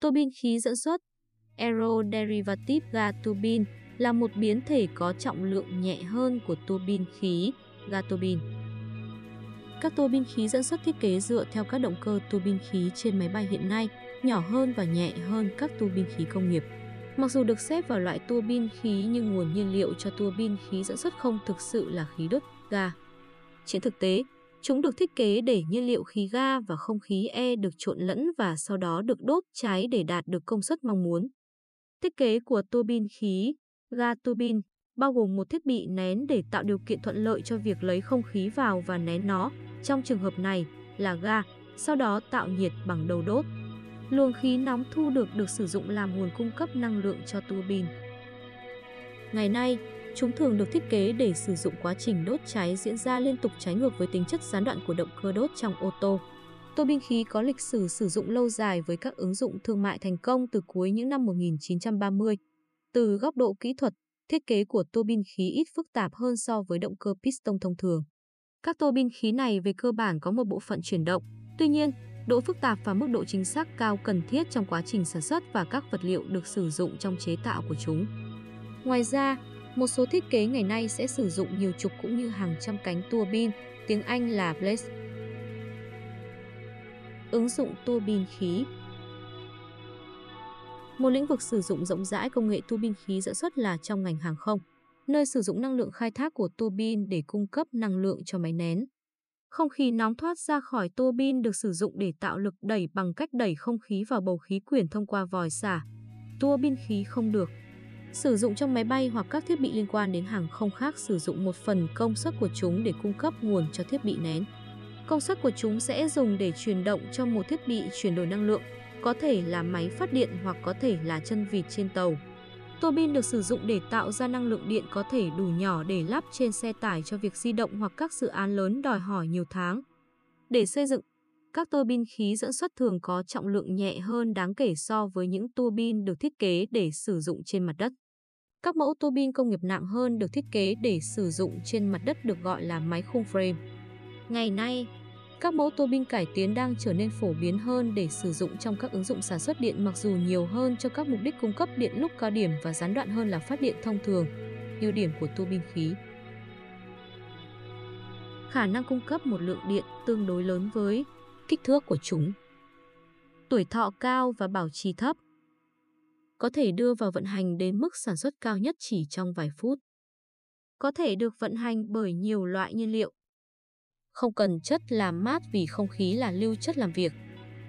Tô bin khí dẫn xuất Aeroderivative ga turbine là một biến thể có trọng lượng nhẹ hơn của tua bin khí, ga turbine. Các tua bin khí dẫn xuất thiết kế dựa theo các động cơ tua bin khí trên máy bay hiện nay, nhỏ hơn và nhẹ hơn các tua bin khí công nghiệp. Mặc dù được xếp vào loại tua bin khí nhưng nguồn nhiên liệu cho tua bin khí dẫn xuất không thực sự là khí đốt, ga. Trên thực tế, chúng được thiết kế để nhiên liệu khí ga và không khí E được trộn lẫn và sau đó được đốt cháy để đạt được công suất mong muốn. Thiết kế của tua bin khí, ga turbine bao gồm một thiết bị nén để tạo điều kiện thuận lợi cho việc lấy không khí vào và nén nó, trong trường hợp này là ga, sau đó tạo nhiệt bằng đầu đốt. Luồng khí nóng thu được được sử dụng làm nguồn cung cấp năng lượng cho tua bin. Ngày nay, chúng thường được thiết kế để sử dụng quá trình đốt cháy diễn ra liên tục trái ngược với tính chất gián đoạn của động cơ đốt trong ô tô. Tô bin khí có lịch sử sử dụng lâu dài với các ứng dụng thương mại thành công từ cuối những năm 1930. Từ góc độ kỹ thuật, thiết kế của tô bin khí ít phức tạp hơn so với động cơ piston thông thường. Các tô bin khí này về cơ bản có một bộ phận chuyển động. Tuy nhiên, độ phức tạp và mức độ chính xác cao cần thiết trong quá trình sản xuất và các vật liệu được sử dụng trong chế tạo của chúng. Ngoài ra, một số thiết kế ngày nay sẽ sử dụng nhiều trục cũng như hàng trăm cánh tua bin, tiếng Anh là blades. Ứng dụng tua bin khí một lĩnh vực sử dụng rộng rãi công nghệ tua bin khí dẫn xuất là trong ngành hàng không, nơi sử dụng năng lượng khai thác của tua bin để cung cấp năng lượng cho máy nén. Không khí nóng thoát ra khỏi tua bin được sử dụng để tạo lực đẩy bằng cách đẩy không khí vào bầu khí quyển thông qua vòi xả. Tua bin khí không được sử dụng trong máy bay hoặc các thiết bị liên quan đến hàng không khác sử dụng một phần công suất của chúng để cung cấp nguồn cho thiết bị nén. Công suất của chúng sẽ dùng để chuyển động cho một thiết bị chuyển đổi năng lượng có thể là máy phát điện hoặc có thể là chân vịt trên tàu. Tua bin được sử dụng để tạo ra năng lượng điện có thể đủ nhỏ để lắp trên xe tải cho việc di động hoặc các dự án lớn đòi hỏi nhiều tháng. Để xây dựng, các tua bin khí dẫn xuất thường có trọng lượng nhẹ hơn đáng kể so với những tua bin được thiết kế để sử dụng trên mặt đất. Các mẫu tua bin công nghiệp nặng hơn được thiết kế để sử dụng trên mặt đất được gọi là máy khung frame. Ngày nay, các mẫu tua bin cải tiến đang trở nên phổ biến hơn để sử dụng trong các ứng dụng sản xuất điện mặc dù nhiều hơn cho các mục đích cung cấp điện lúc cao điểm và gián đoạn hơn là phát điện thông thường. Ưu điểm của tua bin khí Khả năng cung cấp một lượng điện tương đối lớn với kích thước của chúng. Tuổi thọ cao và bảo trì thấp. Có thể đưa vào vận hành đến mức sản xuất cao nhất chỉ trong vài phút. Có thể được vận hành bởi nhiều loại nhiên liệu không cần chất làm mát vì không khí là lưu chất làm việc.